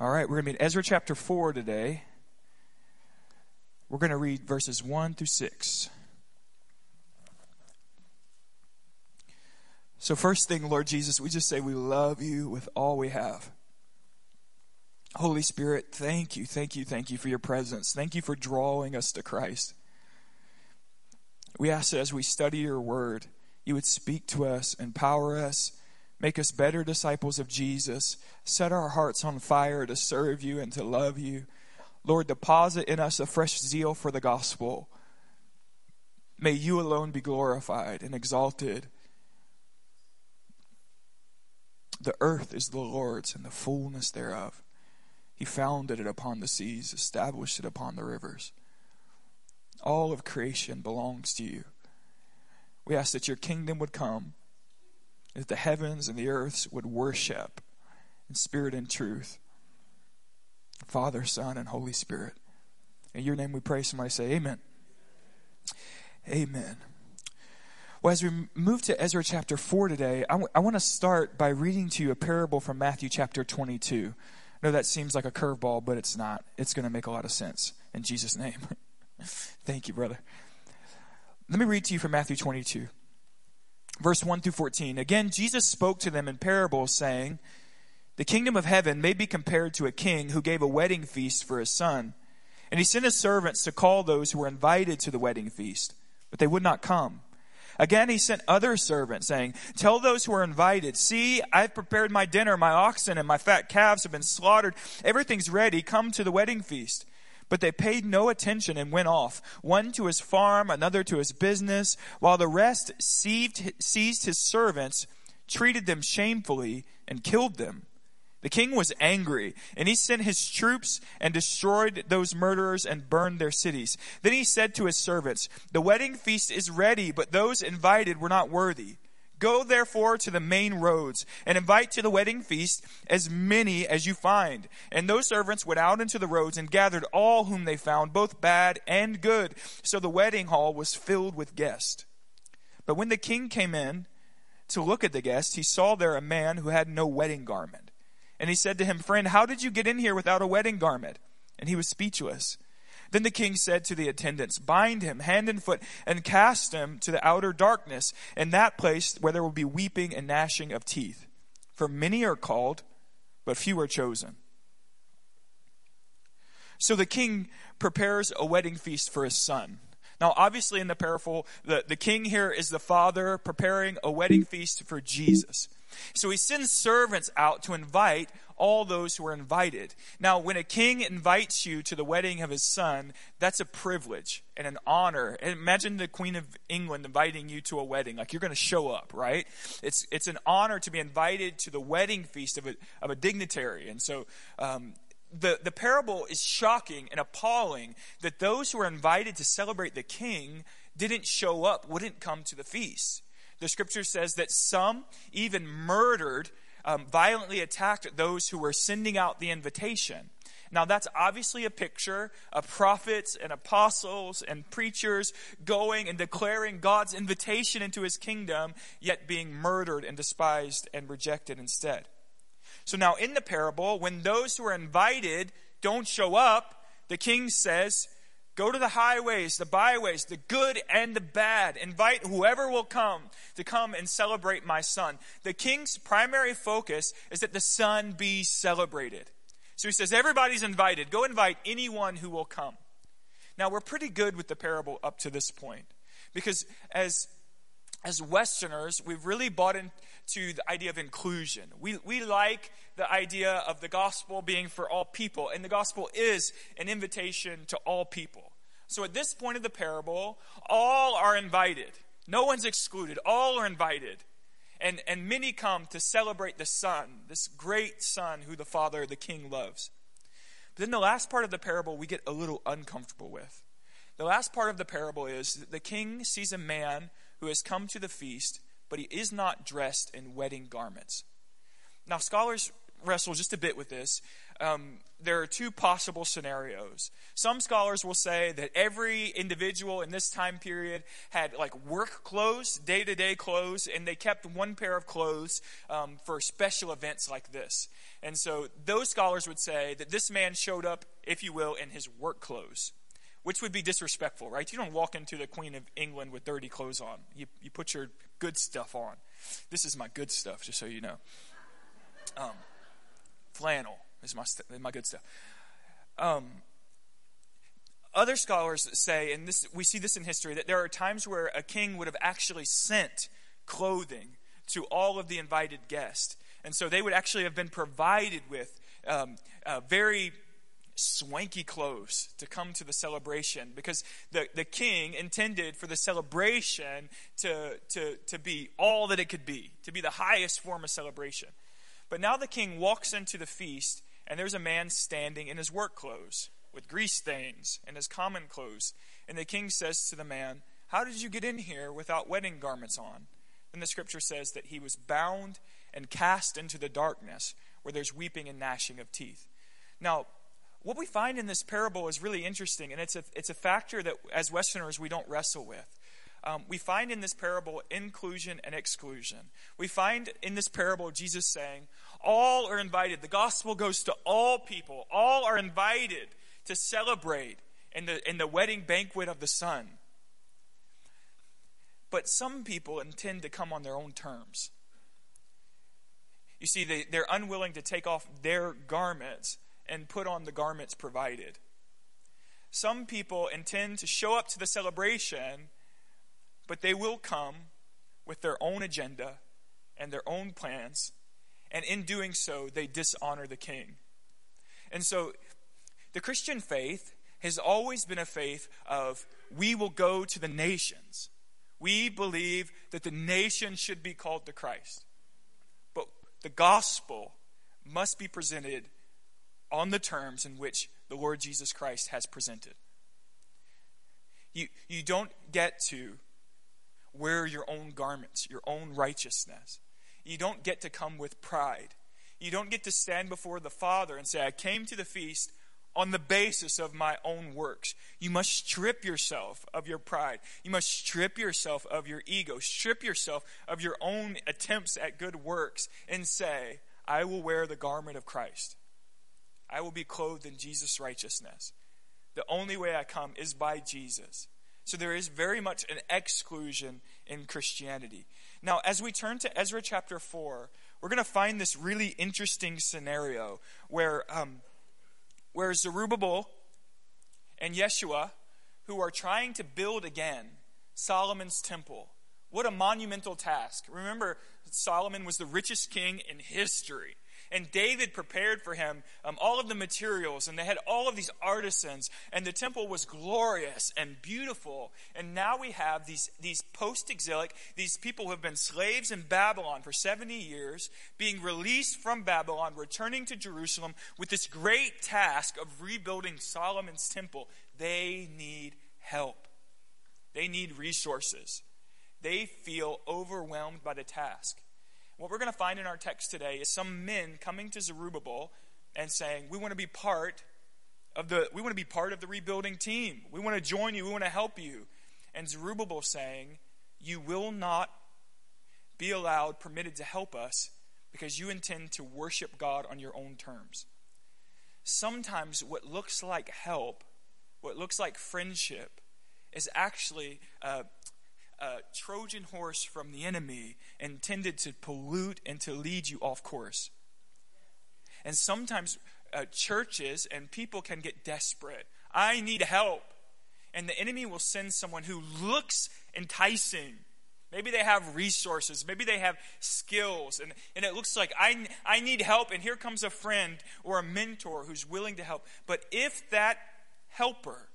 All right, we're going to be in Ezra chapter 4 today. We're going to read verses 1 through 6. So, first thing, Lord Jesus, we just say we love you with all we have. Holy Spirit, thank you, thank you, thank you for your presence. Thank you for drawing us to Christ. We ask that as we study your word, you would speak to us, empower us, Make us better disciples of Jesus. Set our hearts on fire to serve you and to love you. Lord, deposit in us a fresh zeal for the gospel. May you alone be glorified and exalted. The earth is the Lord's and the fullness thereof. He founded it upon the seas, established it upon the rivers. All of creation belongs to you. We ask that your kingdom would come that the heavens and the earths would worship in spirit and truth. Father, Son, and Holy Spirit. In your name we pray. Somebody say, Amen. Amen. Well, as we move to Ezra chapter 4 today, I, w- I want to start by reading to you a parable from Matthew chapter 22. I know that seems like a curveball, but it's not. It's going to make a lot of sense in Jesus' name. Thank you, brother. Let me read to you from Matthew 22 verse 1 through 14. Again, Jesus spoke to them in parables, saying, The kingdom of heaven may be compared to a king who gave a wedding feast for his son. And he sent his servants to call those who were invited to the wedding feast, but they would not come. Again, he sent other servants, saying, Tell those who are invited, see, I've prepared my dinner, my oxen and my fat calves have been slaughtered. Everything's ready. Come to the wedding feast. But they paid no attention and went off, one to his farm, another to his business, while the rest seized, his servants, treated them shamefully, and killed them. The king was angry, and he sent his troops and destroyed those murderers and burned their cities. Then he said to his servants, The wedding feast is ready, but those invited were not worthy. Go therefore to the main roads and invite to the wedding feast as many as you find. And those servants went out into the roads and gathered all whom they found, both bad and good. So the wedding hall was filled with guests. But when the king came in to look at the guests, he saw there a man who had no wedding garment. And he said to him, Friend, how did you get in here without a wedding garment? And he was speechless. Then the king said to the attendants, Bind him hand and foot and cast him to the outer darkness, in that place where there will be weeping and gnashing of teeth. For many are called, but few are chosen. So the king prepares a wedding feast for his son. Now, obviously, in the parable, the, the king here is the father preparing a wedding feast for Jesus. So he sends servants out to invite all those who are invited. Now, when a king invites you to the wedding of his son, that's a privilege and an honor. And imagine the Queen of England inviting you to a wedding. Like you're going to show up, right? It's, it's an honor to be invited to the wedding feast of a, of a dignitary. And so, um, the, the parable is shocking and appalling that those who are invited to celebrate the king didn't show up, wouldn't come to the feast. The scripture says that some even murdered um, violently attacked those who were sending out the invitation. Now, that's obviously a picture of prophets and apostles and preachers going and declaring God's invitation into his kingdom, yet being murdered and despised and rejected instead. So, now in the parable, when those who are invited don't show up, the king says, Go to the highways, the byways, the good and the bad. Invite whoever will come to come and celebrate my son. The king's primary focus is that the son be celebrated. So he says, Everybody's invited. Go invite anyone who will come. Now, we're pretty good with the parable up to this point because as as Westerners, we've really bought into the idea of inclusion. We, we like the idea of the gospel being for all people, and the gospel is an invitation to all people. So at this point of the parable, all are invited. No one's excluded. All are invited. And, and many come to celebrate the Son, this great Son who the Father, the King, loves. But then the last part of the parable we get a little uncomfortable with. The last part of the parable is that the king sees a man who has come to the feast, but he is not dressed in wedding garments. Now, scholars wrestle just a bit with this. Um, there are two possible scenarios. Some scholars will say that every individual in this time period had like work clothes, day to day clothes, and they kept one pair of clothes um, for special events like this. And so those scholars would say that this man showed up, if you will, in his work clothes, which would be disrespectful, right? You don't walk into the Queen of England with dirty clothes on, you, you put your good stuff on. This is my good stuff, just so you know. Um, flannel is my, st- my good stuff. Um, other scholars say, and this, we see this in history, that there are times where a king would have actually sent clothing to all of the invited guests. And so they would actually have been provided with um, uh, very swanky clothes to come to the celebration because the, the king intended for the celebration to, to, to be all that it could be, to be the highest form of celebration. But now the king walks into the feast and there's a man standing in his work clothes with grease stains and his common clothes. And the king says to the man, How did you get in here without wedding garments on? And the scripture says that he was bound and cast into the darkness where there's weeping and gnashing of teeth. Now, what we find in this parable is really interesting, and it's a, it's a factor that as Westerners we don't wrestle with. Um, we find in this parable inclusion and exclusion. We find in this parable Jesus saying, all are invited. The gospel goes to all people. All are invited to celebrate in the, in the wedding banquet of the Son. But some people intend to come on their own terms. You see, they, they're unwilling to take off their garments and put on the garments provided. Some people intend to show up to the celebration, but they will come with their own agenda and their own plans and in doing so, they dishonor the king. And so, the Christian faith has always been a faith of we will go to the nations. We believe that the nation should be called to Christ. But the gospel must be presented on the terms in which the Lord Jesus Christ has presented. You, you don't get to wear your own garments, your own righteousness you don't get to come with pride. You don't get to stand before the Father and say, I came to the feast on the basis of my own works. You must strip yourself of your pride. You must strip yourself of your ego. Strip yourself of your own attempts at good works and say, I will wear the garment of Christ. I will be clothed in Jesus' righteousness. The only way I come is by Jesus. So there is very much an exclusion in Christianity. Now, as we turn to Ezra chapter 4, we're going to find this really interesting scenario where, um, where Zerubbabel and Yeshua, who are trying to build again Solomon's temple, what a monumental task. Remember, Solomon was the richest king in history. And David prepared for him um, all of the materials, and they had all of these artisans, and the temple was glorious and beautiful. And now we have these, these post exilic, these people who have been slaves in Babylon for 70 years, being released from Babylon, returning to Jerusalem with this great task of rebuilding Solomon's temple. They need help, they need resources. They feel overwhelmed by the task. What we're going to find in our text today is some men coming to Zerubbabel and saying, "We want to be part of the we want to be part of the rebuilding team. We want to join you. We want to help you." And Zerubbabel saying, "You will not be allowed permitted to help us because you intend to worship God on your own terms." Sometimes what looks like help, what looks like friendship, is actually uh, a Trojan horse from the enemy intended to pollute and to lead you off course. And sometimes uh, churches and people can get desperate. I need help. And the enemy will send someone who looks enticing. Maybe they have resources. Maybe they have skills. And, and it looks like I, I need help. And here comes a friend or a mentor who's willing to help. But if that helper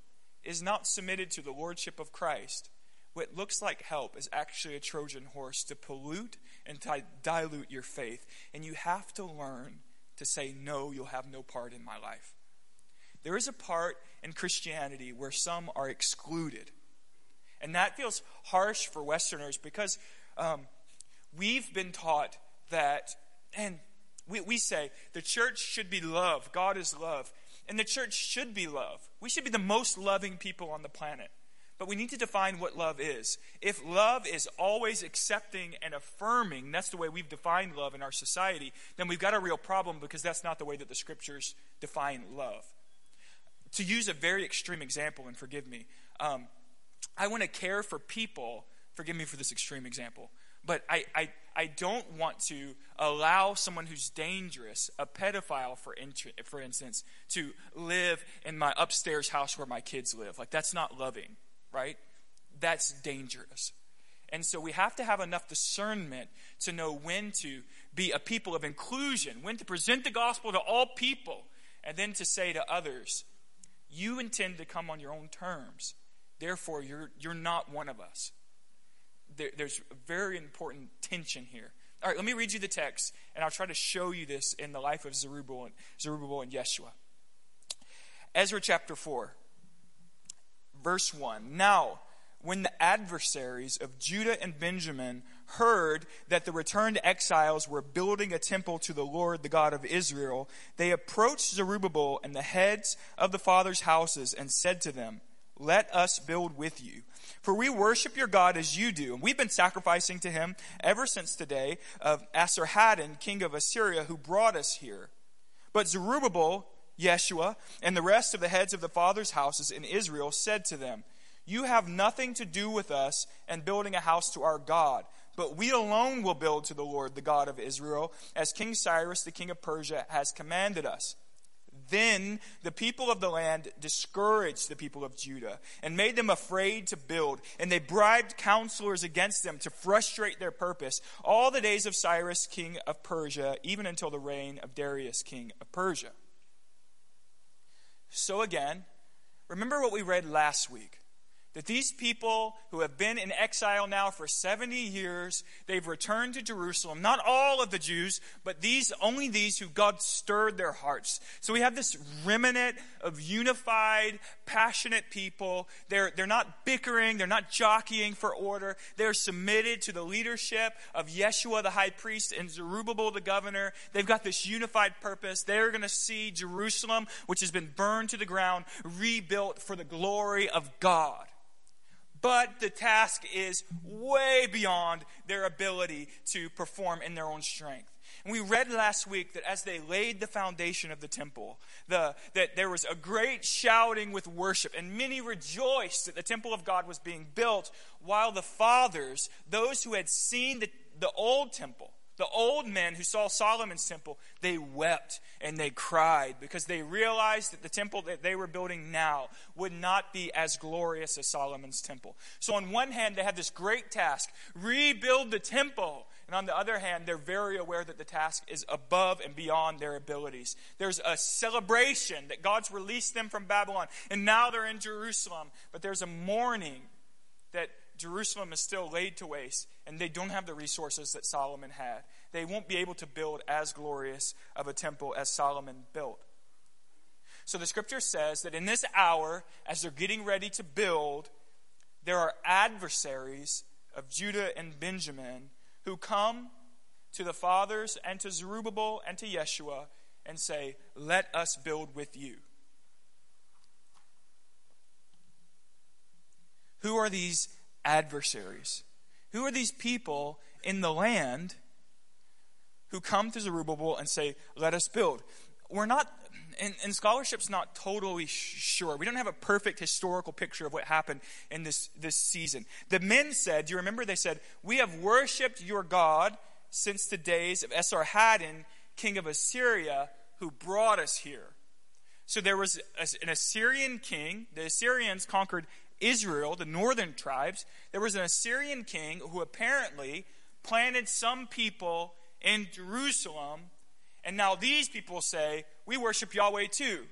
is not submitted to the lordship of Christ, what looks like help is actually a Trojan horse to pollute and to dilute your faith. And you have to learn to say, No, you'll have no part in my life. There is a part in Christianity where some are excluded. And that feels harsh for Westerners because um, we've been taught that, and We, we say the church should be love. God is love. And the church should be love. We should be the most loving people on the planet. But we need to define what love is. If love is always accepting and affirming, that's the way we've defined love in our society, then we've got a real problem because that's not the way that the scriptures define love. To use a very extreme example, and forgive me, um, I want to care for people. Forgive me for this extreme example. But I, I, I don't want to allow someone who's dangerous, a pedophile, for, for instance, to live in my upstairs house where my kids live. Like, that's not loving, right? That's dangerous. And so we have to have enough discernment to know when to be a people of inclusion, when to present the gospel to all people, and then to say to others, you intend to come on your own terms. Therefore, you're, you're not one of us there, there's a very important tension here. All right, let me read you the text, and I'll try to show you this in the life of Zerubbabel and, Zerubbabel and Yeshua. Ezra chapter 4, verse 1. Now, when the adversaries of Judah and Benjamin heard that the returned exiles were building a temple to the Lord, the God of Israel, they approached Zerubbabel and the heads of the fathers' houses and said to them, Let us build with you for we worship your God as you do. And we've been sacrificing to him ever since the day of Esarhaddon, king of Assyria, who brought us here. But Zerubbabel, Yeshua, and the rest of the heads of the fathers' houses in Israel said to them, You have nothing to do with us and building a house to our God. But we alone will build to the Lord, the God of Israel, as King Cyrus, the king of Persia, has commanded us. Then the people of the land discouraged the people of Judah and made them afraid to build, and they bribed counselors against them to frustrate their purpose all the days of Cyrus, king of Persia, even until the reign of Darius, king of Persia. So again, remember what we read last week that these people who have been in exile now for 70 years, they've returned to Jerusalem. Not all of the Jews, but these, only these who God stirred their hearts. So we have this remnant of unified, passionate people. They're, they're not bickering. They're not jockeying for order. They're submitted to the leadership of Yeshua, the high priest, and Zerubbabel, the governor. They've got this unified purpose. They're going to see Jerusalem, which has been burned to the ground, rebuilt for the glory of God but the task is way beyond their ability to perform in their own strength. And we read last week that as they laid the foundation of the temple, the, that there was a great shouting with worship, and many rejoiced that the temple of God was being built, while the fathers, those who had seen the, the old temple, the old men who saw Solomon's temple, they wept and they cried because they realized that the temple that they were building now would not be as glorious as Solomon's temple. So, on one hand, they have this great task rebuild the temple. And on the other hand, they're very aware that the task is above and beyond their abilities. There's a celebration that God's released them from Babylon, and now they're in Jerusalem. But there's a mourning that Jerusalem is still laid to waste, and they don't have the resources that Solomon had. They won't be able to build as glorious of a temple as Solomon built. So the scripture says that in this hour, as they're getting ready to build, there are adversaries of Judah and Benjamin who come to the fathers and to Zerubbabel and to Yeshua and say, Let us build with you. Who are these adversaries. Who are these people in the land who come to Zerubbabel and say, Let us build? We're not, and, and scholarship's not totally sure. We don't have a perfect historical picture of what happened in this, this season. The men said, Do you remember? They said, We have worshiped your God since the days of Esarhaddon, king of Assyria, who brought us here. So there was an Assyrian king. The Assyrians conquered Israel, the northern tribes, there was an Assyrian king who apparently planted some people in Jerusalem. And now these people say, We worship Yahweh too.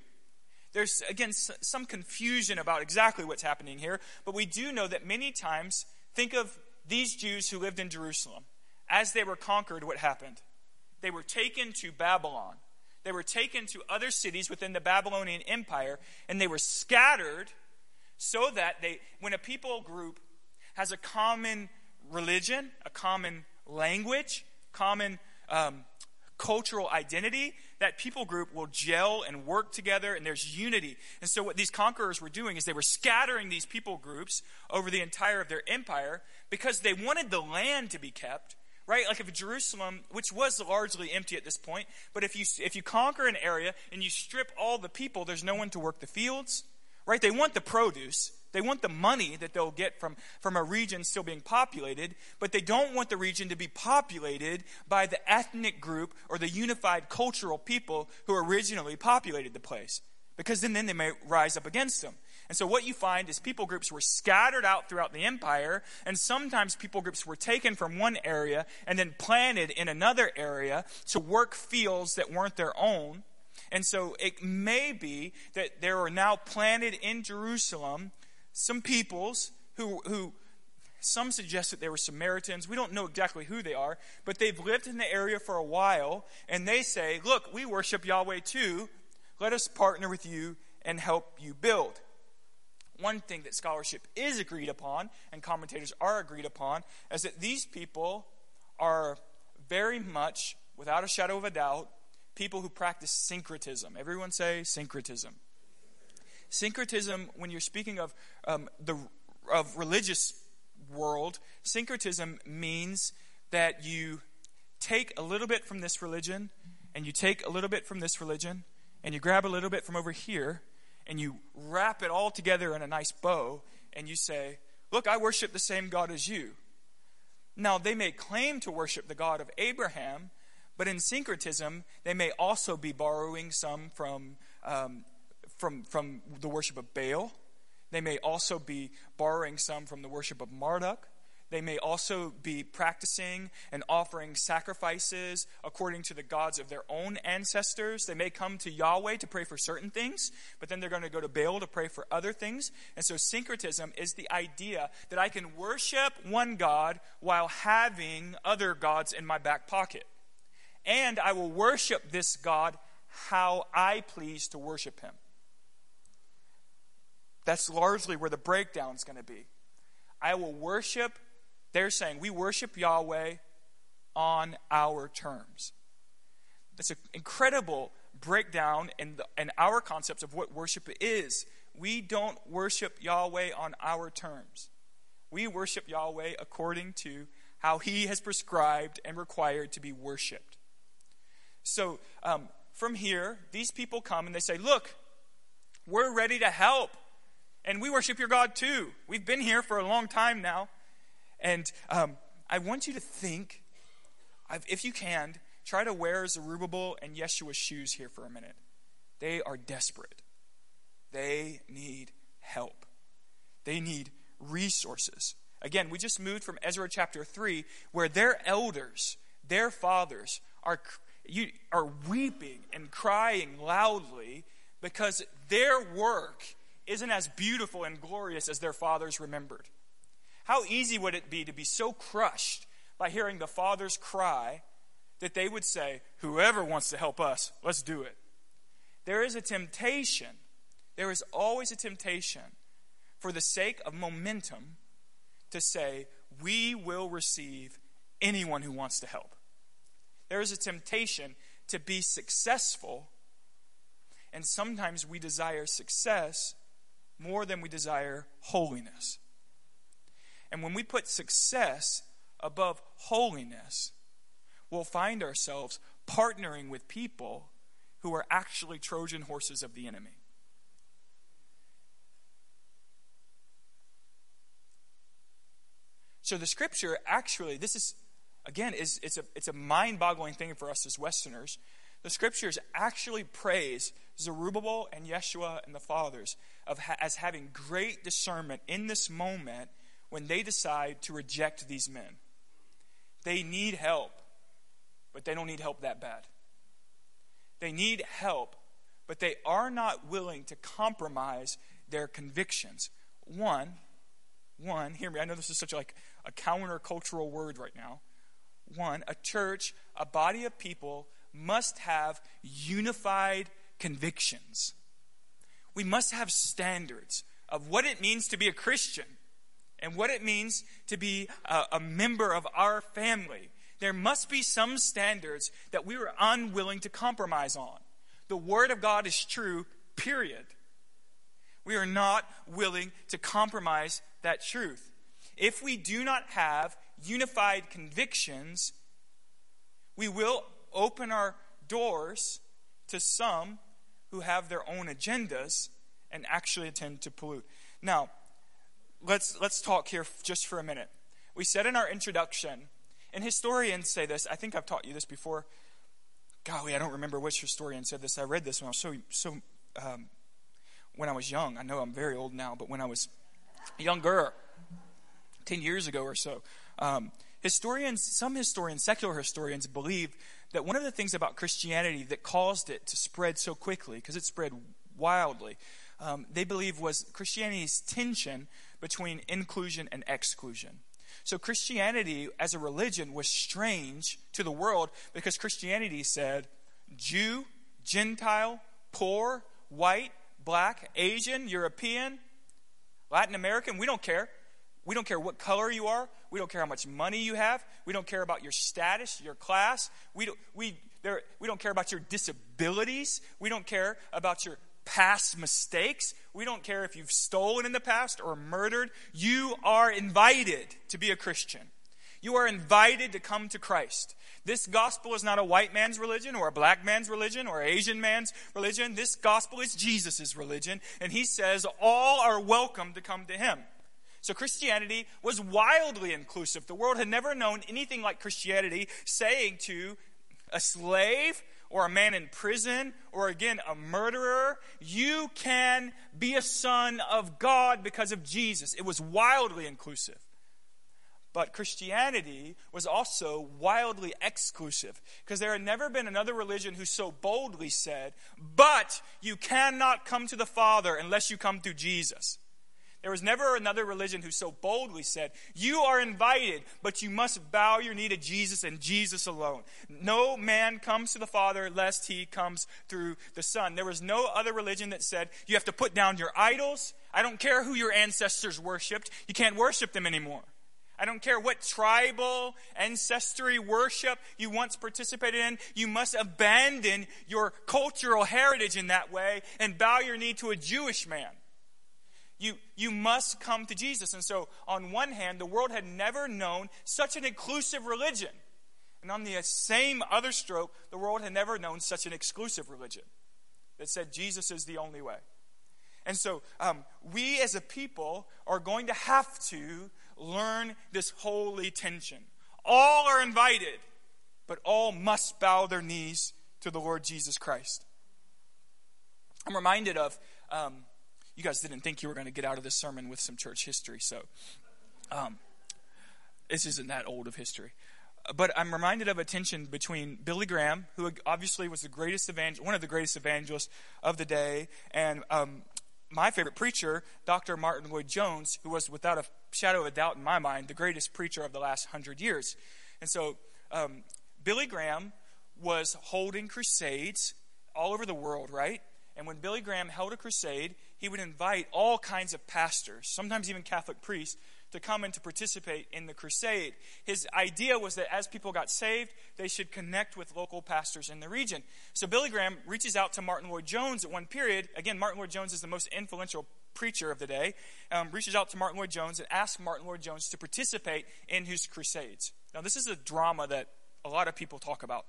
There's, again, some confusion about exactly what's happening here, but we do know that many times, think of these Jews who lived in Jerusalem. As they were conquered, what happened? They were taken to Babylon. They were taken to other cities within the Babylonian Empire, and they were scattered so that they, when a people group has a common religion, a common language, common um, cultural identity, that people group will gel and work together and there's unity. And so what these conquerors were doing is they were scattering these people groups over the entire of their empire because they wanted the land to be kept. Right? Like if Jerusalem, which was largely empty at this point, but if you if you conquer an area and you strip all the people, there's no one to work the fields. Right? They want the produce. They want the money that they'll get from, from a region still being populated, but they don't want the region to be populated by the ethnic group or the unified cultural people who originally populated the place. Because then, then they may rise up against them. And so what you find is people groups were scattered out throughout the empire, and sometimes people groups were taken from one area and then planted in another area to work fields that weren't their own. And so it may be that there are now planted in Jerusalem some peoples who, who some suggest that they were Samaritans. We don't know exactly who they are, but they've lived in the area for a while, and they say, Look, we worship Yahweh too. Let us partner with you and help you build. One thing that scholarship is agreed upon, and commentators are agreed upon, is that these people are very much, without a shadow of a doubt, people who practice syncretism. Everyone say syncretism. Syncretism, when you're speaking of um, the of religious world, syncretism means that you take a little bit from this religion, and you take a little bit from this religion, and you grab a little bit from over here, and you wrap it all together in a nice bow, and you say, Look, I worship the same God as you. Now, they may claim to worship the God of Abraham, but in syncretism, they may also be borrowing some from um, from, from the worship of Baal. They may also be borrowing some from the worship of Marduk. They may also be practicing and offering sacrifices according to the gods of their own ancestors. They may come to Yahweh to pray for certain things, but then they're going to go to Baal to pray for other things. And so, syncretism is the idea that I can worship one God while having other gods in my back pocket. And I will worship this God how I please to worship him. That's largely where the breakdown is going to be. I will worship, they're saying, we worship Yahweh on our terms. That's an incredible breakdown in, the, in our concepts of what worship is. We don't worship Yahweh on our terms. We worship Yahweh according to how He has prescribed and required to be worshiped. So, um, from here, these people come and they say, Look, we're ready to help. And we worship your God too. We've been here for a long time now. And um, I want you to think, if you can, try to wear Zerubbabel and Yeshua's shoes here for a minute. They are desperate. They need help. They need resources. Again, we just moved from Ezra chapter 3, where their elders, their fathers, are, you, are weeping and crying loudly because their work isn't as beautiful and glorious as their fathers remembered. How easy would it be to be so crushed by hearing the fathers cry that they would say, Whoever wants to help us, let's do it. There is a temptation, there is always a temptation for the sake of momentum to say, We will receive anyone who wants to help. There is a temptation to be successful, and sometimes we desire success more than we desire holiness. And when we put success above holiness, we'll find ourselves partnering with people who are actually Trojan horses of the enemy. So the scripture actually, this is again, is it's a it's a mind-boggling thing for us as Westerners. The scriptures actually praise Zerubbabel and Yeshua and the fathers of ha- as having great discernment in this moment when they decide to reject these men. They need help, but they don't need help that bad. They need help, but they are not willing to compromise their convictions. One, one, hear me, I know this is such like a countercultural word right now. One, a church, a body of people must have unified convictions. We must have standards of what it means to be a Christian and what it means to be a, a member of our family. there must be some standards that we are unwilling to compromise on. The Word of God is true, period. We are not willing to compromise that truth. If we do not have unified convictions, we will open our doors to some who have their own agendas and actually intend to pollute. Now, let's let's talk here just for a minute. We said in our introduction, and historians say this. I think I've taught you this before. Golly, I don't remember which historian said this. I read this when I was so so um, when I was young. I know I'm very old now, but when I was younger, ten years ago or so, um, historians, some historians, secular historians, believe that one of the things about Christianity that caused it to spread so quickly, because it spread wildly, um, they believe was Christianity's tension between inclusion and exclusion. So Christianity as a religion was strange to the world because Christianity said Jew, Gentile, poor, white, black, Asian, European, Latin American, we don't care. We don't care what color you are. We don't care how much money you have. We don't care about your status, your class. We don't, we, there, we don't care about your disabilities. We don't care about your past mistakes. We don't care if you've stolen in the past or murdered. You are invited to be a Christian. You are invited to come to Christ. This gospel is not a white man's religion or a black man's religion or Asian man's religion. This gospel is Jesus' religion, and he says all are welcome to come to him. So Christianity was wildly inclusive. The world had never known anything like Christianity saying to a slave or a man in prison or again a murderer, you can be a son of God because of Jesus. It was wildly inclusive. But Christianity was also wildly exclusive because there had never been another religion who so boldly said, But you cannot come to the Father unless you come through Jesus. There was never another religion who so boldly said, You are invited, but you must bow your knee to Jesus and Jesus alone. No man comes to the Father lest he comes through the Son. There was no other religion that said, You have to put down your idols. I don't care who your ancestors worshiped, you can't worship them anymore. I don't care what tribal ancestry worship you once participated in, you must abandon your cultural heritage in that way and bow your knee to a Jewish man. You, you must come to Jesus. And so, on one hand, the world had never known such an inclusive religion. And on the same other stroke, the world had never known such an exclusive religion that said Jesus is the only way. And so, um, we as a people are going to have to learn this holy tension. All are invited, but all must bow their knees to the Lord Jesus Christ. I'm reminded of um, you guys didn't think you were going to get out of this sermon with some church history, so um, this isn't that old of history. But I'm reminded of a tension between Billy Graham, who obviously was the greatest evangel- one of the greatest evangelists of the day, and um, my favorite preacher, Dr. Martyn Lloyd-Jones, who was without a shadow of a doubt in my mind the greatest preacher of the last hundred years. And so um, Billy Graham was holding crusades all over the world, right? And when Billy Graham held a crusade, he would invite all kinds of pastors, sometimes even Catholic priests, to come and to participate in the crusade. His idea was that as people got saved, they should connect with local pastors in the region. So Billy Graham reaches out to Martyn Lloyd-Jones at one period. Again, Martyn Lloyd-Jones is the most influential preacher of the day. Um, reaches out to Martyn Lloyd-Jones and asks Martyn Lloyd-Jones to participate in his crusades. Now, this is a drama that a lot of people talk about.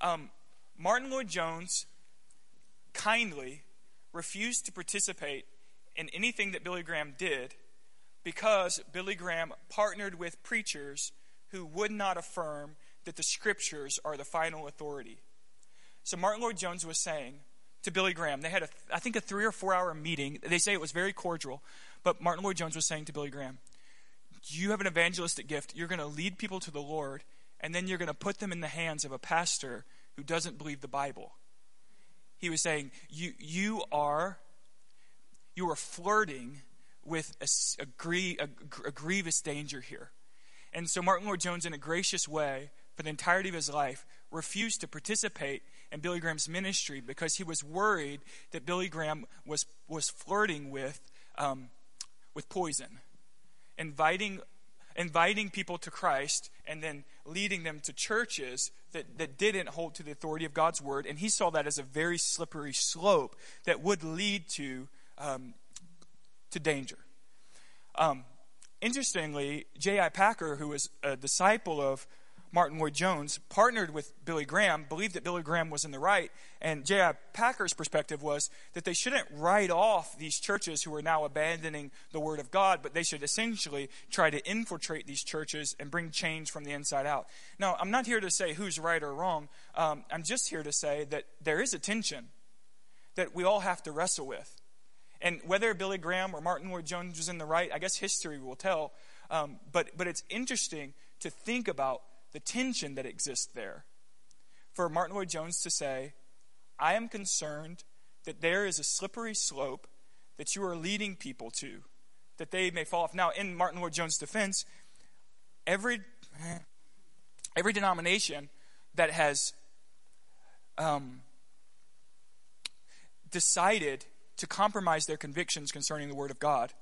Um, Martyn Lloyd-Jones kindly refused to participate in anything that Billy Graham did because Billy Graham partnered with preachers who would not affirm that the scriptures are the final authority. So Martyn Lloyd-Jones was saying to Billy Graham, they had, a, I think, a three or four hour meeting. They say it was very cordial, but Martyn Lloyd-Jones was saying to Billy Graham, You have an evangelistic gift. You're going to lead people to the Lord, and then you're going to put them in the hands of a pastor who doesn't believe the Bible he was saying, you, you are you are flirting with a, a, a, a grievous danger here. And so Martyn Lloyd-Jones, in a gracious way, for the entirety of his life, refused to participate in Billy Graham's ministry because he was worried that Billy Graham was, was flirting with, um, with poison, inviting inviting people to Christ and then leading them to churches that, that didn't hold to the authority of God's word. And he saw that as a very slippery slope that would lead to, um, to danger. Um, interestingly, J.I. Packer, who was a disciple of Martyn Lloyd-Jones, partnered with Billy Graham, believed that Billy Graham was in the right, and J.I. Packer's perspective was that they shouldn't write off these churches who are now abandoning the Word of God, but they should essentially try to infiltrate these churches and bring change from the inside out. Now, I'm not here to say who's right or wrong. Um, I'm just here to say that there is a tension that we all have to wrestle with. And whether Billy Graham or Martyn Lloyd-Jones was in the right, I guess history will tell. Um, but, but it's interesting to think about the tension that exists there. For Martyn Lloyd-Jones to say, I am concerned that there is a slippery slope that you are leading people to, that they may fall off. Now, in Martyn Lloyd-Jones' defense, every, every denomination that has um, decided to compromise their convictions concerning the Word of God,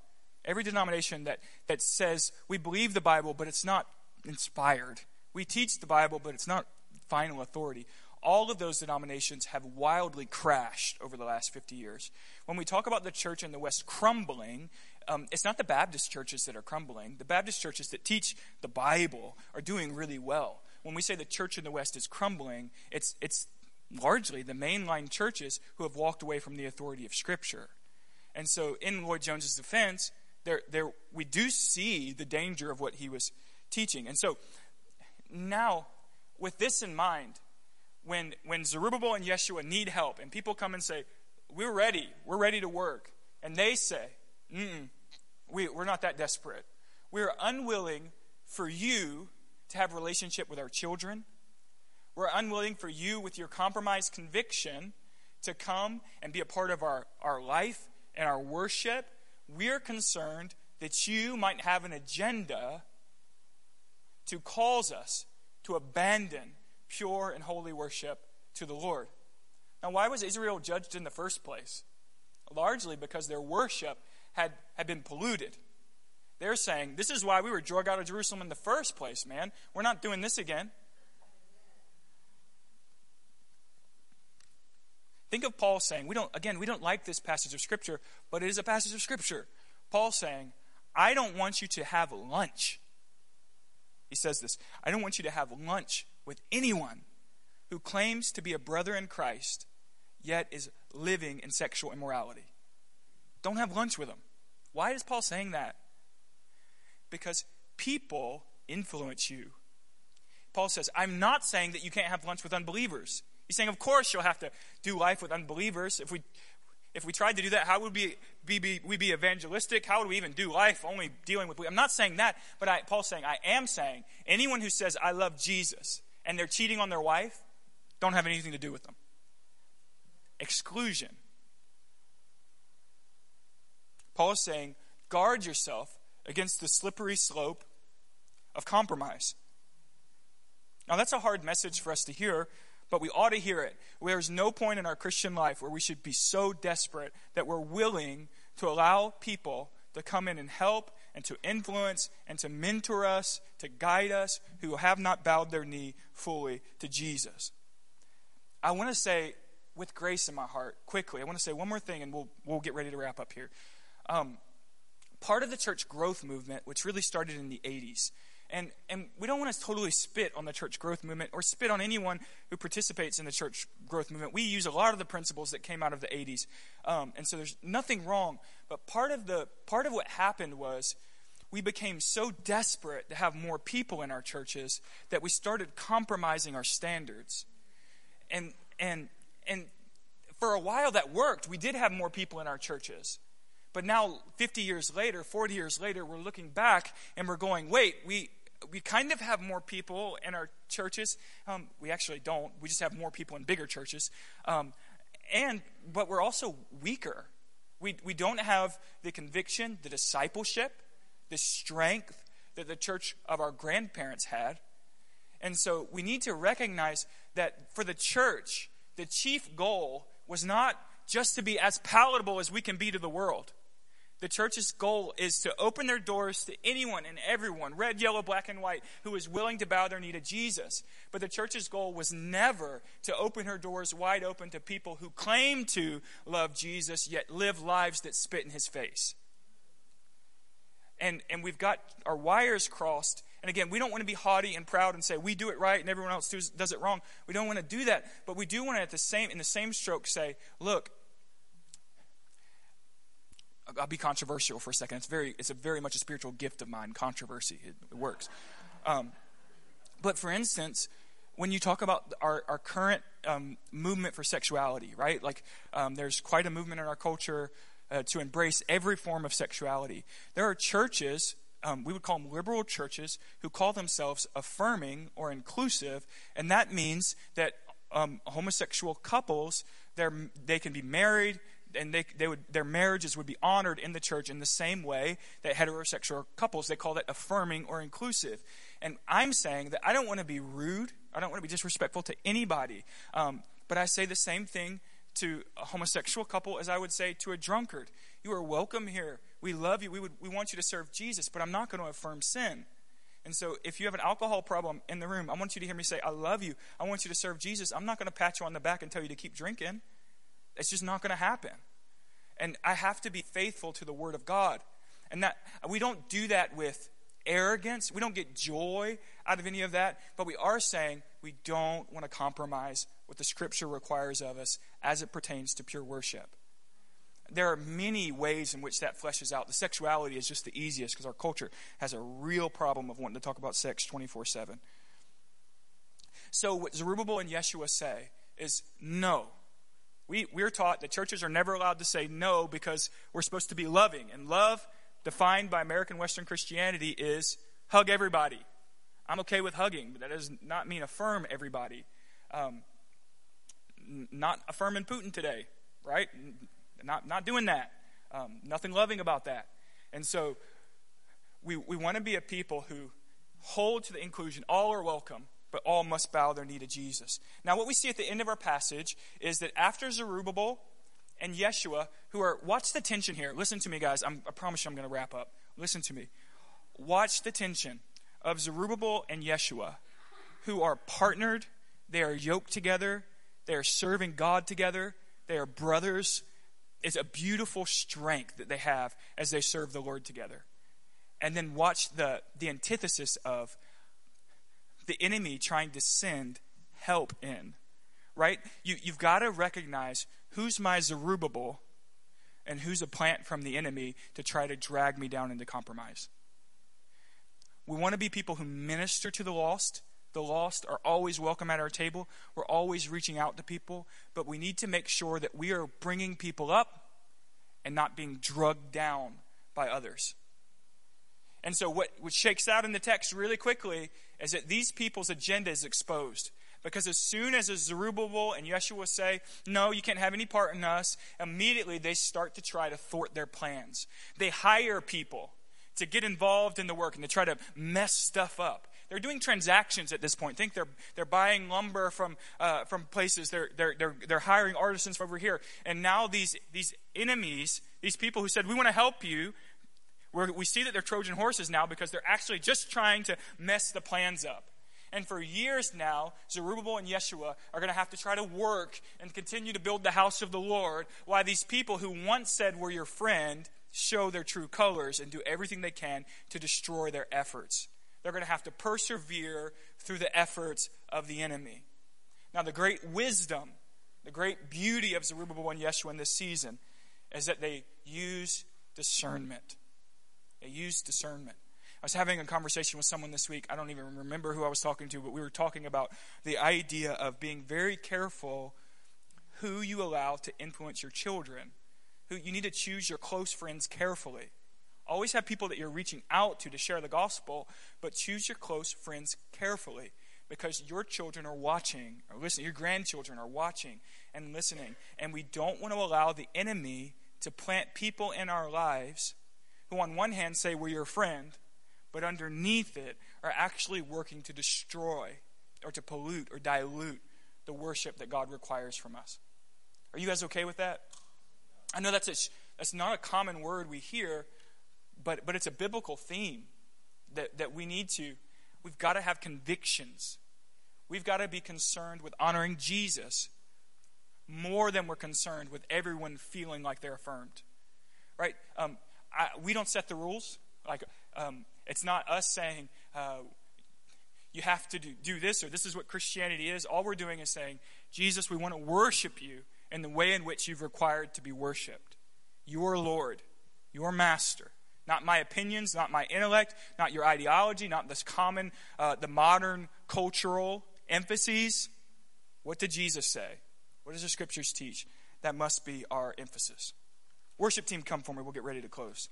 every denomination that, that says we believe the Bible, but it's not inspired, we teach the Bible, but it's not final authority. All of those denominations have wildly crashed over the last 50 years. When we talk about the church in the West crumbling, um, it's not the Baptist churches that are crumbling. The Baptist churches that teach the Bible are doing really well. When we say the church in the West is crumbling, it's, it's largely the mainline churches who have walked away from the authority of Scripture. And so, in Lloyd-Jones's defense, there, there, we do see the danger of what he was teaching. And so, now, with this in mind, when, when Zerubbabel and Yeshua need help, and people come and say, We're ready, we're ready to work, and they say, we, we're not that desperate. We're unwilling for you to have a relationship with our children. We're unwilling for you, with your compromised conviction, to come and be a part of our, our life and our worship. We're concerned that you might have an agenda to cause us to abandon pure and holy worship to the Lord. Now, why was Israel judged in the first place? Largely because their worship had, had been polluted. They're saying, This is why we were drug out of Jerusalem in the first place, man. We're not doing this again. Think of Paul saying, we don't, again, we don't like this passage of Scripture, but it is a passage of Scripture. Paul saying, I don't want you to have lunch he says this I don't want you to have lunch with anyone who claims to be a brother in Christ, yet is living in sexual immorality. Don't have lunch with them. Why is Paul saying that? Because people influence you. Paul says, I'm not saying that you can't have lunch with unbelievers. He's saying, of course, you'll have to do life with unbelievers. If we if we tried to do that, how would we be, be, we be evangelistic? How would we even do life only dealing with? I'm not saying that, but I, Paul's saying, I am saying, anyone who says, I love Jesus, and they're cheating on their wife, don't have anything to do with them. Exclusion. Paul is saying, guard yourself against the slippery slope of compromise. Now, that's a hard message for us to hear but we ought to hear it. There's no point in our Christian life where we should be so desperate that we're willing to allow people to come in and help and to influence and to mentor us, to guide us, who have not bowed their knee fully to Jesus. I want to say, with grace in my heart, quickly, I want to say one more thing and we'll, we'll get ready to wrap up here. Um, part of the church growth movement, which really started in the 80s, and, and we don't want to totally spit on the church growth movement or spit on anyone who participates in the church growth movement. We use a lot of the principles that came out of the 80s. Um, and so there's nothing wrong. But part of, the, part of what happened was we became so desperate to have more people in our churches that we started compromising our standards. And, and, and for a while that worked. We did have more people in our churches. But now, 50 years later, 40 years later, we're looking back and we're going, wait, we, we kind of have more people in our churches. Um, we actually don't. We just have more people in bigger churches. Um, and but we're also weaker. We we don't have the conviction, the discipleship, the strength that the church of our grandparents had. And so we need to recognize that for the church, the chief goal was not just to be as palatable as we can be to the world. The church's goal is to open their doors to anyone and everyone, red, yellow, black, and white, who is willing to bow their knee to Jesus. But the church's goal was never to open her doors wide open to people who claim to love Jesus, yet live lives that spit in his face. And, and we've got our wires crossed. And again, we don't want to be haughty and proud and say we do it right and everyone else does, does it wrong. We don't want to do that. But we do want to, at the same, in the same stroke, say, look, I'll be controversial for a second. It's very, it's a very much a spiritual gift of mine. Controversy, it, it works. Um, but for instance, when you talk about our, our current um, movement for sexuality, right? Like, um, there's quite a movement in our culture uh, to embrace every form of sexuality. There are churches, um, we would call them liberal churches, who call themselves affirming or inclusive, and that means that um, homosexual couples, they can be married, and they, they would, their marriages would be honored in the church in the same way that heterosexual couples, they call that affirming or inclusive. And I'm saying that I don't want to be rude. I don't want to be disrespectful to anybody. Um, but I say the same thing to a homosexual couple as I would say to a drunkard. You are welcome here. We love you. We, would, we want you to serve Jesus, but I'm not going to affirm sin. And so, if you have an alcohol problem in the room, I want you to hear me say, I love you. I want you to serve Jesus. I'm not going to pat you on the back and tell you to keep drinking. It's just not going to happen. And I have to be faithful to the Word of God. And that we don't do that with arrogance. We don't get joy out of any of that. But we are saying we don't want to compromise what the Scripture requires of us as it pertains to pure worship. There are many ways in which that fleshes out. The sexuality is just the easiest because our culture has a real problem of wanting to talk about sex 24 7. So, what Zerubbabel and Yeshua say is no. We, we're taught that churches are never allowed to say no because we're supposed to be loving. And love, defined by American Western Christianity, is hug everybody. I'm okay with hugging, but that does not mean affirm everybody. Um, not affirming Putin today, right? Not, not doing that. Um, nothing loving about that. And so we, we want to be a people who hold to the inclusion. All are welcome but all must bow their knee to Jesus. Now, what we see at the end of our passage is that after Zerubbabel and Yeshua, who are, watch the tension here. Listen to me, guys. I'm, I promise you I'm going to wrap up. Listen to me. Watch the tension of Zerubbabel and Yeshua, who are partnered, they are yoked together, they are serving God together, they are brothers. It's a beautiful strength that they have as they serve the Lord together. And then watch the, the antithesis of the enemy trying to send help in. Right? You, you've got to recognize who's my Zerubbabel and who's a plant from the enemy to try to drag me down into compromise. We want to be people who minister to the lost. The lost are always welcome at our table. We're always reaching out to people, but we need to make sure that we are bringing people up and not being drugged down by others. And so, what, what shakes out in the text really quickly is that these people's agenda is exposed. Because as soon as Zerubbabel and Yeshua say, No, you can't have any part in us, immediately they start to try to thwart their plans. They hire people to get involved in the work and to try to mess stuff up. They're doing transactions at this point. Think they're, they're buying lumber from, uh, from places, they're, they're, they're, they're hiring artisans from over here. And now these, these enemies, these people who said, We want to help you, we're, we see that they're Trojan horses now because they're actually just trying to mess the plans up. And for years now, Zerubbabel and Yeshua are going to have to try to work and continue to build the house of the Lord while these people who once said we're your friend show their true colors and do everything they can to destroy their efforts. They're going to have to persevere through the efforts of the enemy. Now, the great wisdom, the great beauty of Zerubbabel and Yeshua in this season is that they use discernment. They use discernment. I was having a conversation with someone this week. I don't even remember who I was talking to, but we were talking about the idea of being very careful who you allow to influence your children. Who you need to choose your close friends carefully. Always have people that you're reaching out to to share the gospel, but choose your close friends carefully because your children are watching or listening. Your grandchildren are watching and listening. And we don't want to allow the enemy to plant people in our lives who, on one hand, say we're your friend, but underneath it are actually working to destroy or to pollute or dilute the worship that God requires from us. Are you guys okay with that? I know that's a, That's not a common word we hear, but, but it's a biblical theme that, that we need to. We've got to have convictions. We've got to be concerned with honoring Jesus more than we're concerned with everyone feeling like they're affirmed. Right? Um, I, we don't set the rules. Like, um, it's not us saying, uh, you have to do, do this or this is what Christianity is. All we're doing is saying, Jesus, we want to worship you in the way in which you've required to be worshiped. Your Lord, your Master. Not my opinions, not my intellect, not your ideology, not this common, uh, the modern cultural emphases. What did Jesus say? What does the scriptures teach? That must be our emphasis. Worship team, come for me. We'll get ready to close.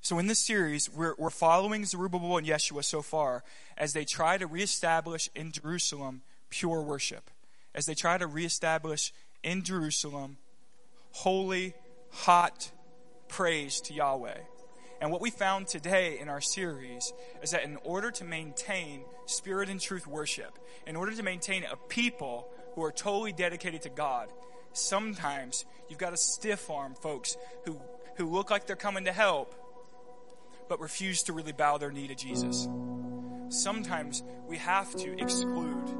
So, in this series, we're, we're following Zerubbabel and Yeshua so far as they try to reestablish in Jerusalem pure worship, as they try to reestablish in Jerusalem holy, hot praise to Yahweh. And what we found today in our series is that in order to maintain spirit and truth worship, in order to maintain a people who are totally dedicated to God, sometimes you've got to stiff arm folks who, who look like they're coming to help, but refuse to really bow their knee to Jesus. Sometimes we have to exclude.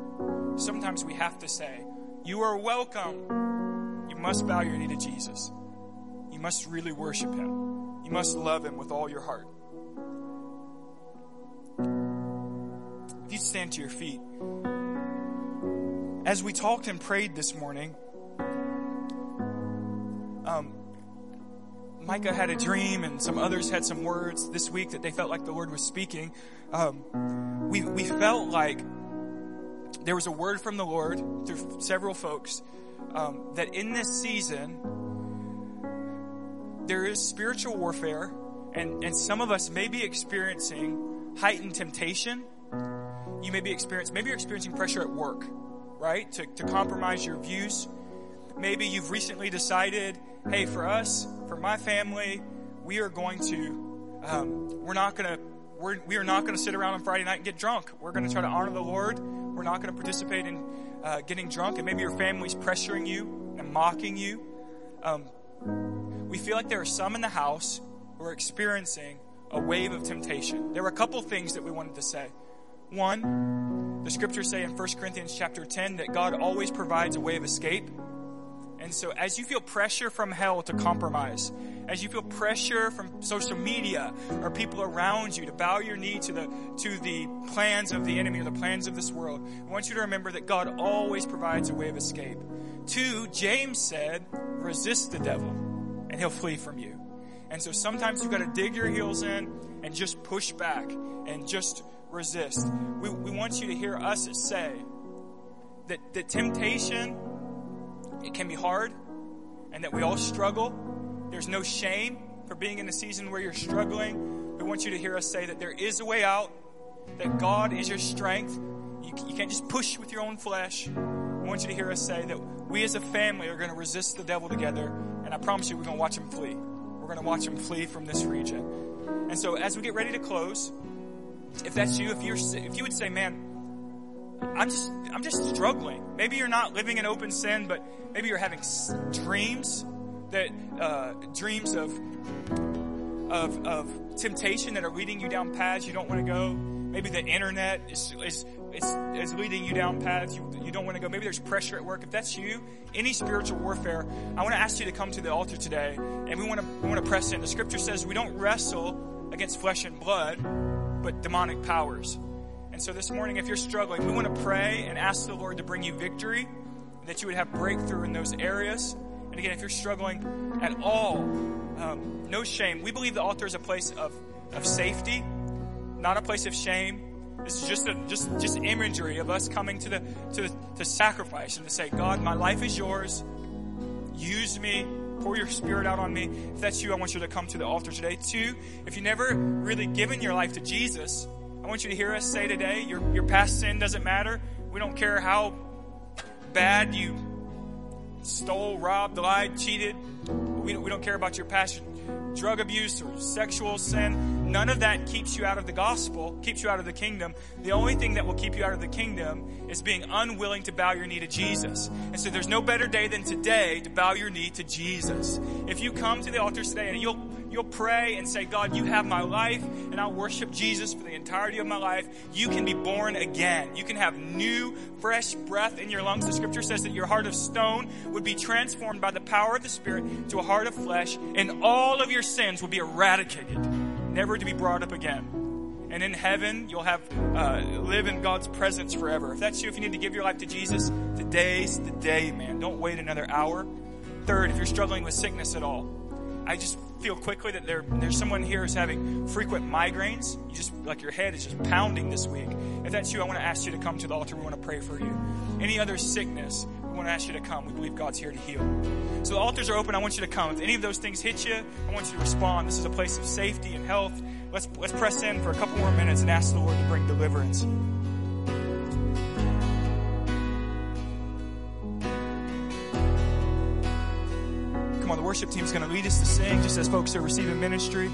Sometimes we have to say, You are welcome. You must bow your knee to Jesus. You must really worship Him. You must love Him with all your heart. If you stand to your feet, as we talked and prayed this morning, um, Micah had a dream, and some others had some words this week that they felt like the Lord was speaking. Um, we we felt like there was a word from the Lord through several folks um, that in this season there is spiritual warfare, and and some of us may be experiencing heightened temptation. You may be experiencing maybe you're experiencing pressure at work, right? To to compromise your views. Maybe you've recently decided, hey, for us, for my family, we are going to, um, we're not going to, we're, we are not going to sit around on Friday night and get drunk. We're going to try to honor the Lord. We're not going to participate in uh, getting drunk. And maybe your family's pressuring you and mocking you. Um, we feel like there are some in the house who are experiencing a wave of temptation. There were a couple things that we wanted to say. One, the scriptures say in 1 Corinthians chapter 10 that God always provides a way of escape. And so, as you feel pressure from hell to compromise, as you feel pressure from social media or people around you to bow your knee to the to the plans of the enemy or the plans of this world, I want you to remember that God always provides a way of escape. Two, James said, resist the devil, and he'll flee from you. And so sometimes you've got to dig your heels in and just push back and just resist. We, we want you to hear us say that, the temptation it can be hard and that we all struggle. There's no shame for being in a season where you're struggling. We want you to hear us say that there is a way out, that God is your strength. You, you can't just push with your own flesh. I want you to hear us say that we as a family are going to resist the devil together, and I promise you, we're going to watch him flee. We're going to watch him flee from this region. And so, as we get ready to close, if that's you, if you're, if you would say, "Man, I'm just, I'm just struggling," maybe you're not living in open sin, but maybe you're having dreams that uh, dreams of of of temptation that are leading you down paths you don't want to go. Maybe the internet is is is leading you down paths you, you don't want to go. Maybe there's pressure at work. If that's you, any spiritual warfare, I want to ask you to come to the altar today, and we want to we want to press in. The Scripture says we don't wrestle against flesh and blood, but demonic powers. And so this morning, if you're struggling, we want to pray and ask the Lord to bring you victory, that you would have breakthrough in those areas. And again, if you're struggling at all, um, no shame. We believe the altar is a place of, of safety, not a place of shame. This is just a, just just imagery of us coming to the to to sacrifice and to say, God, my life is yours. Use me. Pour your spirit out on me. If that's you, I want you to come to the altar today. Two, if you never really given your life to Jesus, I want you to hear us say today, your, your past sin doesn't matter. We don't care how bad you stole, robbed, lied, cheated. We we don't care about your past. Drug abuse or sexual sin, none of that keeps you out of the gospel, keeps you out of the kingdom. The only thing that will keep you out of the kingdom is being unwilling to bow your knee to Jesus. And so there's no better day than today to bow your knee to Jesus. If you come to the altar today and you'll you'll pray and say, God, you have my life, and I'll worship Jesus for the entirety of my life, you can be born again. You can have new, fresh breath in your lungs. The scripture says that your heart of stone would be transformed by the power of the Spirit to a heart of flesh, and all of your sins will be eradicated, never to be brought up again. And in heaven, you'll have uh, live in God's presence forever. If that's you, if you need to give your life to Jesus, today's the day, man. Don't wait another hour. Third, if you're struggling with sickness at all, I just feel quickly that there, there's someone here who's having frequent migraines. You just, like your head is just pounding this week. If that's you, I want to ask you to come to the altar. We want to pray for you. Any other sickness, we want to ask you to come. We believe God's here to heal. So the altars are open. I want you to come. If any of those things hit you, I want you to respond. This is a place of safety and health. Let's, let's press in for a couple more minutes and ask the Lord to bring deliverance. Come on, the worship team is going to lead us to sing just as folks are receiving ministry.